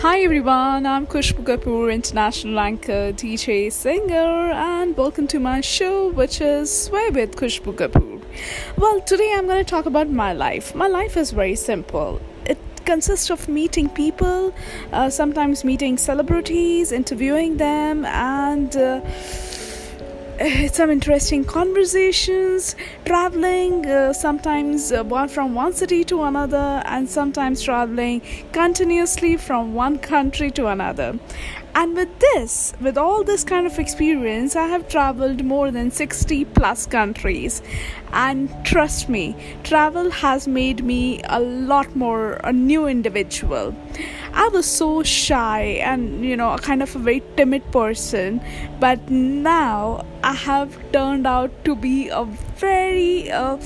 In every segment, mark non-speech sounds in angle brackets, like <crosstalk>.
Hi everyone, I'm Kushbu Kapoor, international anchor, DJ, singer, and welcome to my show, which is Sway with Kushbu Kapoor. Well, today I'm going to talk about my life. My life is very simple. It consists of meeting people, uh, sometimes meeting celebrities, interviewing them, and uh, some interesting conversations, traveling, uh, sometimes uh, one from one city to another, and sometimes traveling continuously from one country to another. And with this, with all this kind of experience, I have traveled more than 60 plus countries. And trust me, travel has made me a lot more a new individual. I was so shy and, you know, a kind of a very timid person, but now I have turned out to be a very, uh,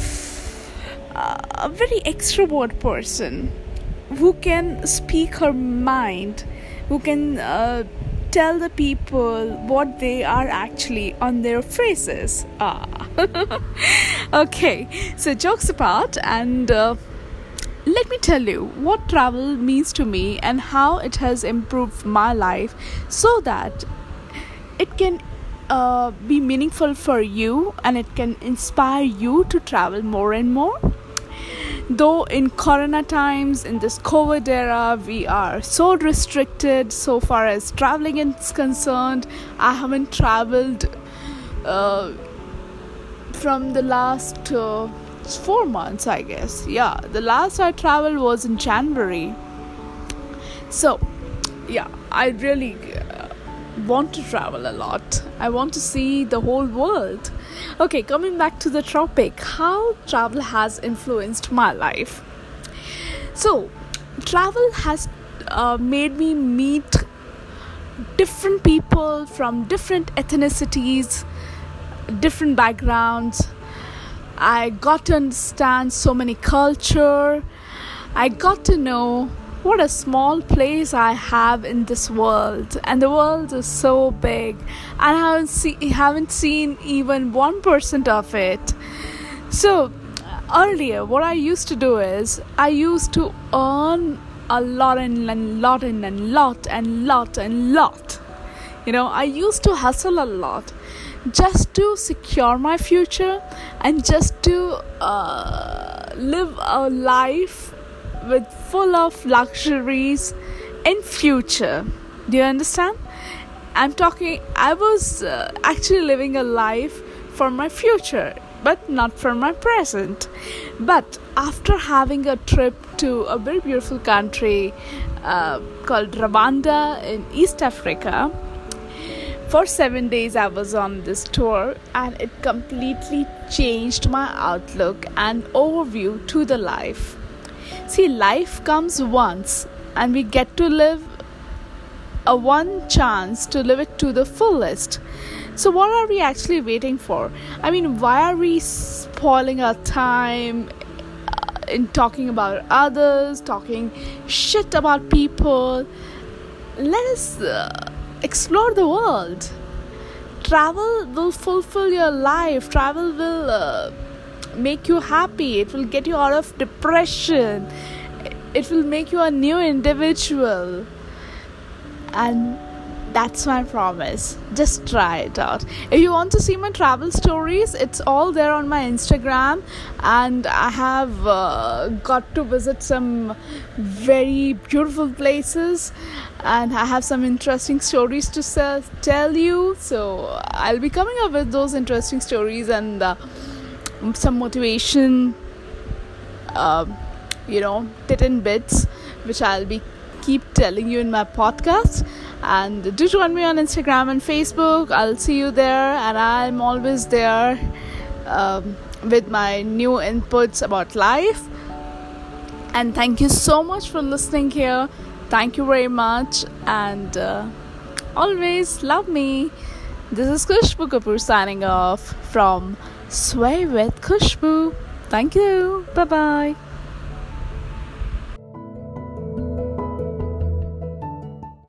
a very extrovert person who can speak her mind who can uh, tell the people what they are actually on their faces. Ah. <laughs> okay, so jokes apart, and uh, let me tell you what travel means to me and how it has improved my life so that it can uh, be meaningful for you and it can inspire you to travel more and more though in corona times in this covid era we are so restricted so far as traveling is concerned. I haven't traveled uh, from the last uh, four months i guess. Yeah the last i traveled was in january. So yeah i really want to travel a lot i want to see the whole world Okay, coming back to the topic, how travel has influenced my life. So, travel has uh, made me meet different people from different ethnicities, different backgrounds. I got to understand so many culture. I got to know what a small place I have in this world, and the world is so big, and I haven't, see, haven't seen even one percent of it. So, earlier, what I used to do is I used to earn a lot and a lot and a lot and lot and lot. You know, I used to hustle a lot just to secure my future and just to uh, live a life with full of luxuries in future. Do you understand? I'm talking i was uh, actually living a life for my future but not for my present. But after having a trip to a very beautiful country uh, called rwanda in east africa for seven days i was on this tour and it completely changed my outlook and overview to the life See, life comes once, and we get to live a one chance to live it to the fullest. So, what are we actually waiting for? I mean, why are we spoiling our time uh, in talking about others, talking shit about people? Let us uh, explore the world. Travel will fulfill your life, travel will. Uh, make you happy. It will get you out of depression. It will make you a new individual. And that's my promise. Just try it out. If you want to see my travel stories it's all there on my instagram. And i have uh, got to visit some very beautiful places. And i have some interesting stories to sell, tell you. So i'll be coming up with those interesting stories and uh, some motivation uh, you know tit and bits which i'll be keep telling you in my podcast. And do join me on instagram and facebook. I'll see you there. And i'm always there um, with my new inputs about life. And thank you so much for listening here. Thank you very much. And uh, always love me. This is kushbu kapoor signing off from Sway with Kushbu. Thank you. Bye bye.